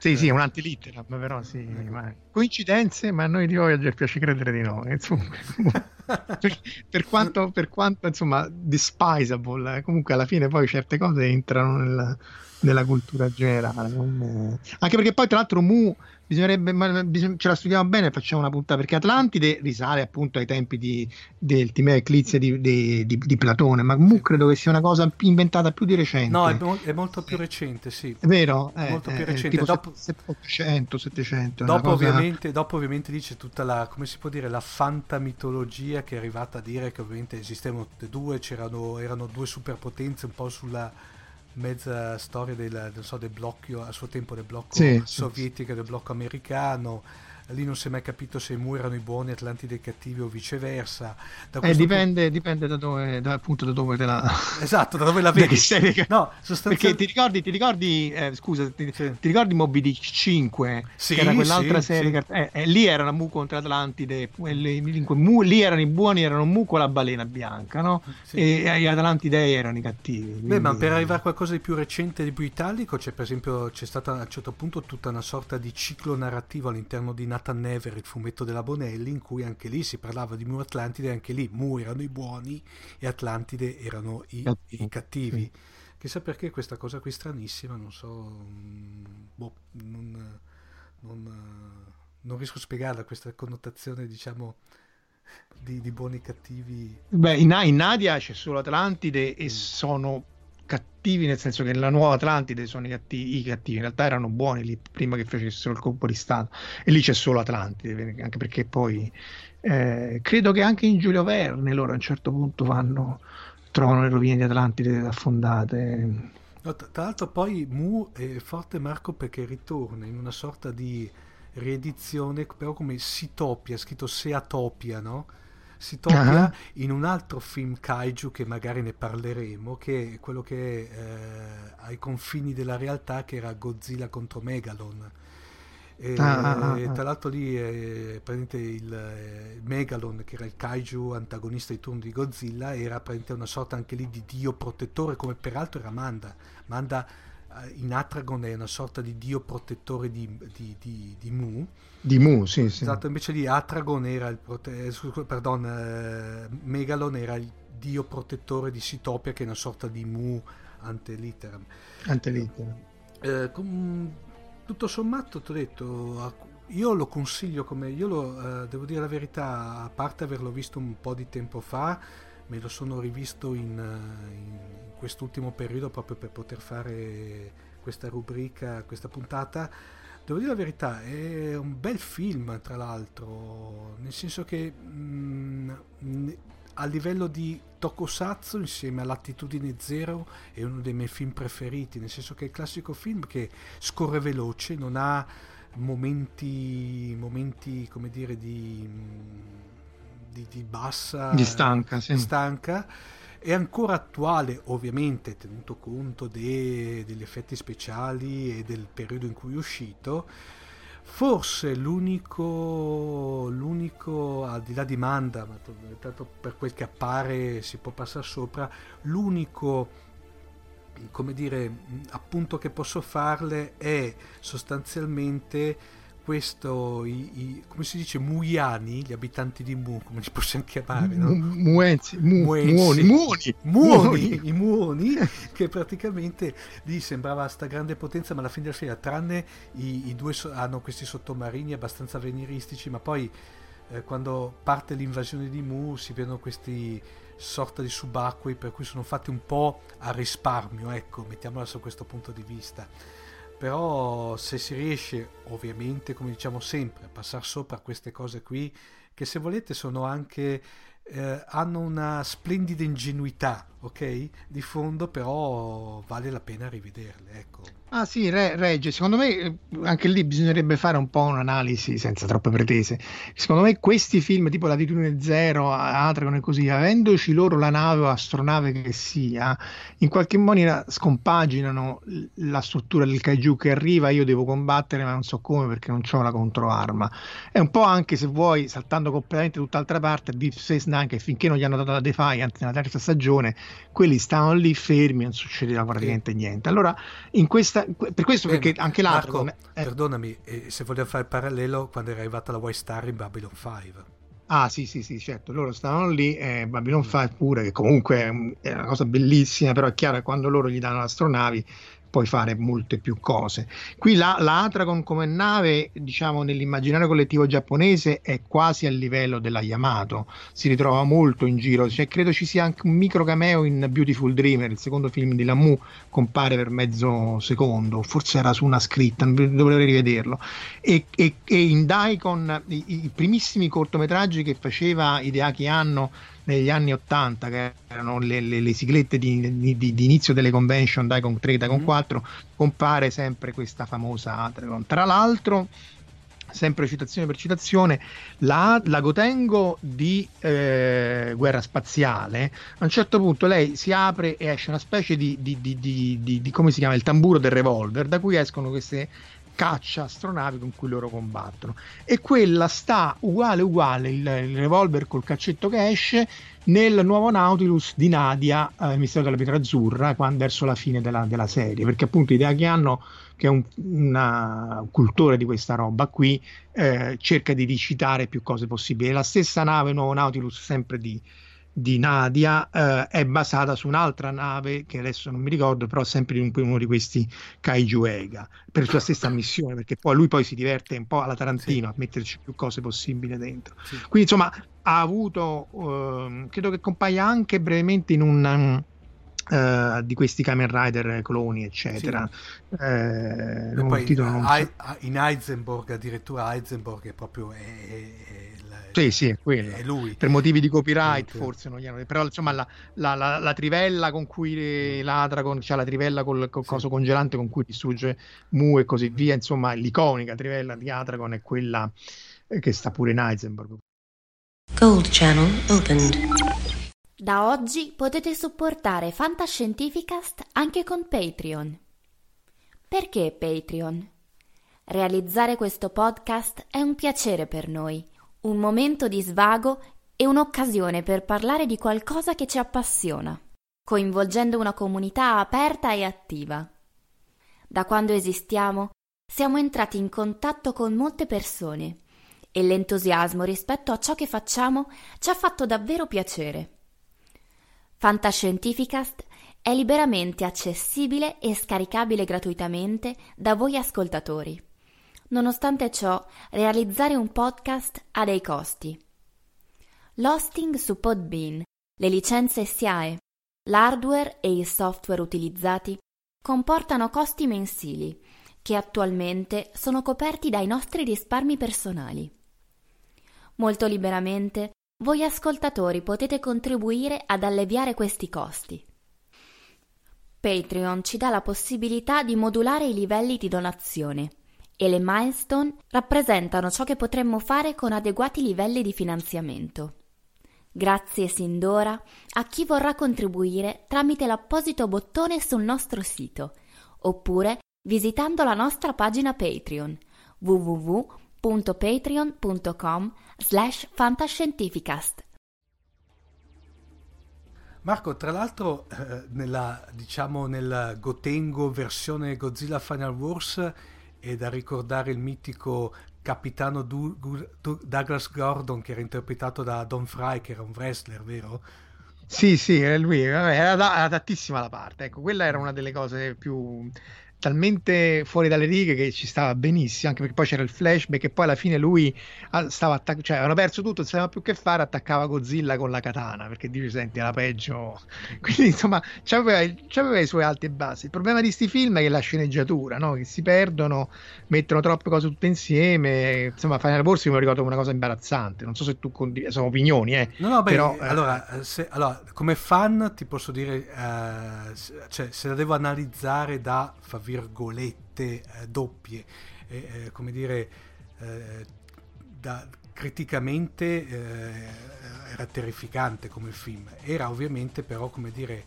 Sì, sì, è un antilitteram, però sì. ma- Coincidenze, ma a noi di Voyager piace credere di no. insomma. (laughs) per, per quanto, per quanto, insomma, despisable, eh, comunque alla fine poi certe cose entrano nella, nella cultura generale. Anche perché poi, tra l'altro, Mu bisognerebbe, ma bisog- ce la studiamo bene, facciamo una puntata, perché Atlantide risale appunto ai tempi di, del Timeo Eclizia di, di- di- Platone, ma Mu credo che sia una cosa inventata più di recente. No, è, mo- è molto più recente, sì. È vero? Eh, Molto più eh, recente. Tipo Dopo- 800, 700. una Dopo, cosa- ovviamente, dopo ovviamente lì c'è tutta la, come si può dire, la fantamitologia che è arrivata a dire che ovviamente esistevano tutte e due, c'erano, erano due superpotenze un po' sulla mezza storia del, non so, del blocco, a suo tempo del blocco sì, sovietico e del blocco americano. Lì non si è mai capito se Mu erano i buoni, Atlantide cattivi o viceversa. Eh, dipende, dipende da dove, da, appunto da dove te la... punto- Esatto, da dove la vedi? (laughs) che- No, Perché sostanzialmente... ti ricordi, ti ricordi eh, scusa, ti, Sì. ti ricordi Moby Dick 5? Sì, che era quell'altra sì, serie sì. eh, eh, lì erano Mu contro Atlantide, quelli- in cui Mu- lì erano i buoni, erano Mu con la balena bianca, no? E gli Atlantidei erano i cattivi. Beh, ma quindi- per arrivare a qualcosa di più recente, di più italico, c'è per esempio c'è stata a un certo punto tutta una sorta di ciclo narrativo all'interno di Nathan Never, il fumetto della Bonelli, in cui anche lì si parlava di Mu Atlantide, e anche lì Mu erano i buoni e Atlantide erano i, Cattivi, i cattivi. sì. Chissà perché questa cosa qui stranissima, non so, mm, boh, non, non, non riesco a spiegarla questa connotazione, diciamo, di, di buoni e cattivi. Beh, in, in Nadia c'è solo Atlantide Mm. e sono cattivi, nel senso che nella nuova Atlantide sono i cattivi, i cattivi. in realtà erano buoni lì prima che facessero il colpo di Stato e lì c'è solo Atlantide, anche perché poi eh, credo che anche in Giulio Verne loro a un certo punto vanno, trovano le rovine di Atlantide affondate. No, tra, tra l'altro poi Mu è forte Marco perché ritorna in una sorta di riedizione però come Sitopia, scritto Seatopia, no? Sitopia Ah. in un altro film kaiju che magari ne parleremo, che è quello che è eh, ai confini della realtà, che era Godzilla contro Megalon. E, Ah, ah, ah, ah. tra l'altro lì eh, il eh, Megalon, che era il kaiju antagonista di turno di Godzilla, era una sorta anche lì di dio protettore, come peraltro era Manda. Manda eh, in Atragon è una sorta di dio protettore di, di, di, di Mu. Di Mu, sì, sì. Esatto, invece di Atragon era il prote- eh, perdon, eh, Megalon era il dio protettore di Sitopia, che è una sorta di Mu ante litteram. Antelite. Eh, com- tutto sommato, ti ho detto, io lo consiglio come io lo, eh, devo dire la verità, a parte averlo visto un po' di tempo fa, me lo sono rivisto in, eh, in quest'ultimo periodo proprio per poter fare questa rubrica, questa puntata. Devo dire la verità, è un bel film, tra l'altro, nel senso che mm, ne- a livello di tokusatsu insieme all'attitudine zero è uno dei miei film preferiti, nel senso che è il classico film che scorre veloce, non ha momenti, momenti come dire, di, di, di bassa... Di stanca, sì. stanca. È ancora attuale, ovviamente, tenuto conto de- degli effetti speciali e del periodo in cui è uscito. Forse l'unico, l'unico, al di là di Manda, ma to- tanto per quel che appare si può passare sopra, l'unico come dire, appunto che posso farle è sostanzialmente questo, i, i- come si dice, muiani, gli abitanti di Mu, come li possiamo chiamare, no? Mu- Muenzi, mu- Muenzi. muoni, muoni, Muoni, i muoni, che praticamente lì sembrava sta grande potenza, ma alla fine della fiera, tranne i, i due so- hanno questi sottomarini abbastanza avveniristici, ma poi eh, quando parte l'invasione di Mu si vedono questi sorta di subacquei, per cui sono fatti un po' a risparmio, ecco, mettiamola su questo punto di vista. Però se si riesce, ovviamente, come diciamo sempre, a passare sopra queste cose qui, che se volete sono anche eh, hanno una splendida ingenuità, ok? Di fondo, però vale la pena rivederle, ecco. Ah sì, re- regge, secondo me eh, anche lì bisognerebbe fare un po' un'analisi senza troppe pretese. Secondo me questi film tipo Latitudine Zero, Atragon e così, avendoci loro la nave o astronave che sia, in qualche maniera scompaginano la struttura del kaiju che arriva, io devo combattere ma non so come perché non ho la controarma. È un po' anche se vuoi, saltando completamente tutt'altra parte, Deep Space Nine che finché non gli hanno dato la Defiant nella terza stagione, quelli stavano lì fermi, non succedeva praticamente niente. Allora, in questa, per questo Bene, perché anche l'altro... Marco, eh, perdonami, eh, se vogliamo fare il parallelo, quando era arrivata la White Star in Babylon 5. Ah sì sì sì certo, loro stavano lì, eh, Babylon 5 pure, che comunque è, un- è una cosa bellissima, però è chiaro che quando loro gli danno le astronavi puoi fare molte più cose. Qui la, la Atragon come nave, diciamo, nell'immaginario collettivo giapponese è quasi a livello della Yamato, si ritrova molto in giro, cioè, credo ci sia anche un micro cameo in Beautiful Dreamer, il secondo film di Lamu, compare per mezzo secondo, forse era su una scritta, dovrei rivederlo. E, e- e in Daikon i, i primissimi cortometraggi che faceva Hideaki Anno negli anni 80 che erano le, le- le siglette di, di- di- inizio delle convention Daikon 3 Daikon Mhm. 4 compare sempre questa famosa Atragon tra l'altro sempre citazione per citazione la, la Gotengo di eh, guerra spaziale a un certo punto lei si apre e esce una specie di- di- di- di- come si chiama il tamburo del revolver da cui escono queste caccia astronavi con cui loro combattono. E quella sta uguale uguale il, il revolver col caccetto che esce nel nuovo Nautilus di Nadia eh, il mistero della pietra azzurra quando, verso la fine della, della serie. Perché appunto idea che hanno che è un, una- un cultore di questa roba qui eh, cerca di ricitare più cose possibili. La stessa nave nuovo Nautilus sempre di di Nadia eh, è basata su un'altra nave che adesso non mi ricordo, però sempre di un- uno di questi Kaiju Ega per la sua stessa (coughs) missione, perché poi lui poi si diverte un po' alla Tarantino a metterci più cose possibili dentro. Sì. Quindi insomma ha avuto, ehm, credo che compaia anche brevemente in un eh, di questi Kamen Rider cloni, eccetera. Eh, E non- poi non in Heisenberg, addirittura Heisenberg è proprio è, è- Sì, sì, è quello. è lui. per motivi di copyright Sì. forse non gli hanno però insomma la, la- la- la trivella con cui l'Adragon cioè la trivella col, col Sì. coso congelante con cui distrugge Mu e così via insomma l'iconica trivella di Adragon è quella eh, che sta pure in Heisenberg Gold channel opened. Da oggi potete supportare Fantascientificast anche con Patreon. Perché Patreon? Realizzare questo podcast è un piacere per noi, un momento di svago e un'occasione per parlare di qualcosa che ci appassiona, coinvolgendo una comunità aperta e attiva. Da quando esistiamo siamo entrati in contatto con molte persone e l'entusiasmo rispetto a ciò che facciamo ci ha fatto davvero piacere. Fantascientificast è liberamente accessibile e scaricabile gratuitamente da voi ascoltatori. Nonostante ciò, realizzare un podcast ha dei costi. L'hosting su Podbean, le licenze SIAE, l'hardware e il software utilizzati comportano costi mensili che attualmente sono coperti dai nostri risparmi personali. Molto liberamente voi ascoltatori potete contribuire ad alleviare questi costi. Patreon ci dà la possibilità di modulare i livelli di donazione e le milestone rappresentano ciò che potremmo fare con adeguati livelli di finanziamento. Grazie sin d'ora a chi vorrà contribuire tramite l'apposito bottone sul nostro sito oppure visitando la nostra pagina Patreon www.patreon.com slash fantascientificast. Marco, tra l'altro, eh, nella, diciamo, nella Gotengo versione Godzilla Final Wars è da ricordare il mitico capitano Du- Gu- Douglas Gordon che era interpretato da Don Fry, che era un wrestler, vero? Sì, sì, lui, era, da- era adattissima la parte. Ecco, quella era una delle cose più talmente fuori dalle righe che ci stava benissimo, anche perché poi c'era il flashback e poi alla fine lui ah, stava attac- cioè avevano perso tutto, non sapeva più che fare, attaccava Godzilla con la katana, perché dice, senti, era peggio. (laughs) Quindi, insomma, c'aveva, c'aveva i suoi alti e bassi. Il problema di sti film è che la sceneggiatura, no? Che si perdono, mettono troppe cose tutte insieme. Insomma, Final Wars lo ricordo come una cosa imbarazzante. Non so se tu condividi, sono opinioni, eh. No, no, beh, Però, eh, allora, se- allora, come fan ti posso dire, eh, se- cioè, se la devo analizzare da, fra virgolette, eh, doppie, eh, eh, come dire, eh, da- criticamente era terrificante come film, era ovviamente però, come dire,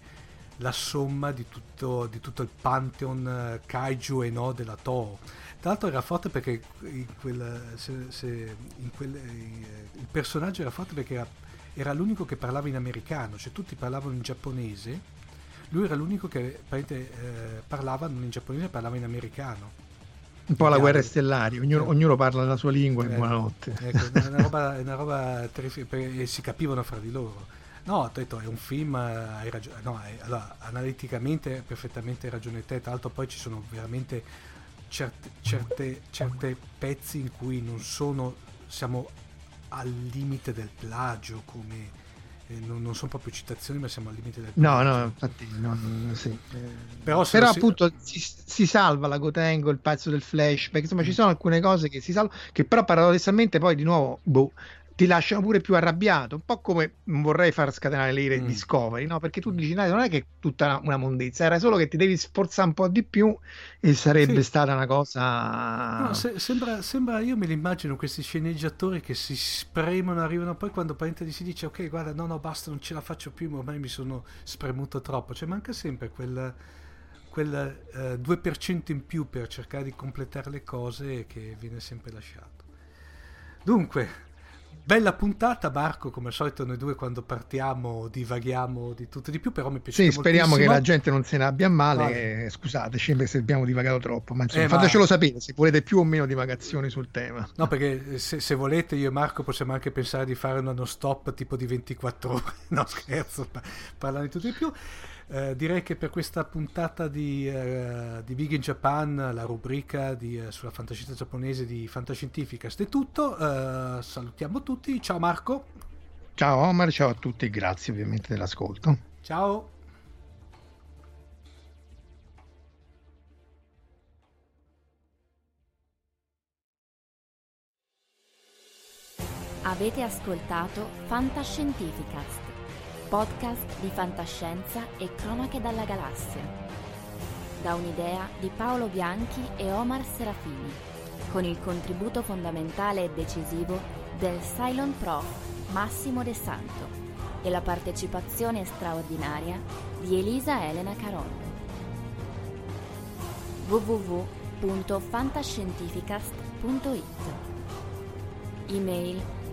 la somma di tutto, di tutto il pantheon kaiju e no della Toho. Tra l'altro era forte perché in quel, se- se- in quel- il personaggio era forte perché era, era l'unico che parlava in americano, cioè tutti parlavano in giapponese, lui era l'unico che eh, parlava non in giapponese, parlava in americano. un po' la guerra altri. stellari, ognuno, Eh. ognuno parla la sua lingua Eh, buonanotte. Ecco, è una roba, è una roba terrificante e si capivano fra di loro. No, ho detto, è un film, hai ragione, no, è- allora, analiticamente hai perfettamente ragione te, tra l'altro poi ci sono veramente certe, certe, certe pezzi in cui non sono, siamo al limite del plagio, come, non, non sono proprio citazioni, ma siamo al limite del No, no, infatti, no, no, sì. Però, Però si- appunto si, si salva la Gotengo, il pezzo del flashback, insomma ci sono alcune cose che si salvano, che però paradossalmente poi di nuovo boh, ti lasciano pure più arrabbiato, un po' come non vorrei far scatenare le ire Mm. Discovery, no? Perché tu dici, "Dai, non è che è tutta una, mondezza, era solo che ti devi sforzare un po' di più e sarebbe Sì. stata una cosa... No, se- sembra, sembra, io me li immagino questi sceneggiatori che si spremono, arrivano poi quando praticamente si dice ok guarda no no basta non ce la faccio più, ormai mi sono spremuto troppo, cioè manca sempre quel, quel eh, 2% in più per cercare di completare le cose che viene sempre lasciato. Dunque, bella puntata Marco, come al solito noi due quando partiamo divaghiamo di tutto e di più, però mi piace Sì, speriamo che moltissimo. la gente non se ne abbia male. Vale. eh, scusateci se abbiamo divagato troppo, ma insomma, Eh, ma- fatecelo sapere se volete più o meno divagazioni sul tema. No, perché se, se volete io e Marco possiamo anche pensare di fare una non stop tipo di 24 ore, (laughs) no scherzo, pa- parlando di tutto e di più. Eh, direi che per questa puntata di, eh, di Big in Japan, la rubrica di, eh, sulla fantascienza giapponese di Fantascientificast è tutto. Eh, salutiamo tutti, ciao Marco, Ciao Omar, ciao a tutti, grazie ovviamente dell'ascolto. ciao. Avete ascoltato Fantascientificast, podcast di fantascienza e cronache dalla galassia. Da un'idea di Paolo Bianchi e Omar Serafini, con il contributo fondamentale e decisivo del Cylon Prof Massimo De Santo e la partecipazione straordinaria di Elisa Elena Caron. www.fantascientificast.it Email